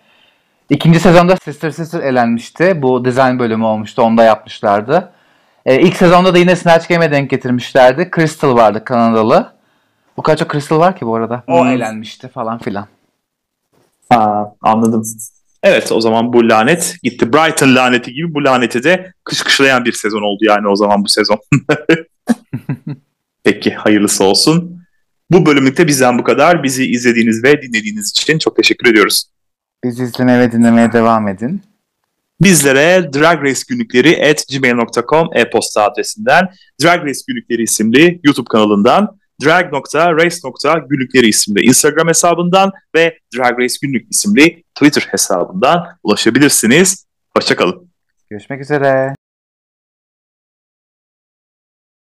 İkinci sezonda Sister Sister elenmişti. Bu design bölümü olmuştu. Onda yapmışlardı. Ee, ilk sezonda da yine Snatch Game'e denk getirmişlerdi. Crystal vardı Kanadalı. Bu kadar çok Crystal var ki bu arada. O Hmm. elenmişti falan filan. Ha, anladım. Evet o zaman bu lanet gitti. Brighton laneti gibi bu laneti de kışkışlayan bir sezon oldu yani o zaman bu sezon. Peki hayırlısı olsun. Bu bölümlükte bizden bu kadar. Bizi izlediğiniz ve dinlediğiniz için çok teşekkür ediyoruz. Bizi izlemeye ve dinlemeye devam edin. Bizlere Drag Race günlükleri at gmail.com e-posta adresinden, Drag Race günlükleri isimli YouTube kanalından, drag.race.günlükleri isimli Instagram hesabından ve Drag Race günlük isimli Twitter hesabından ulaşabilirsiniz. Hoşçakalın. Görüşmek üzere.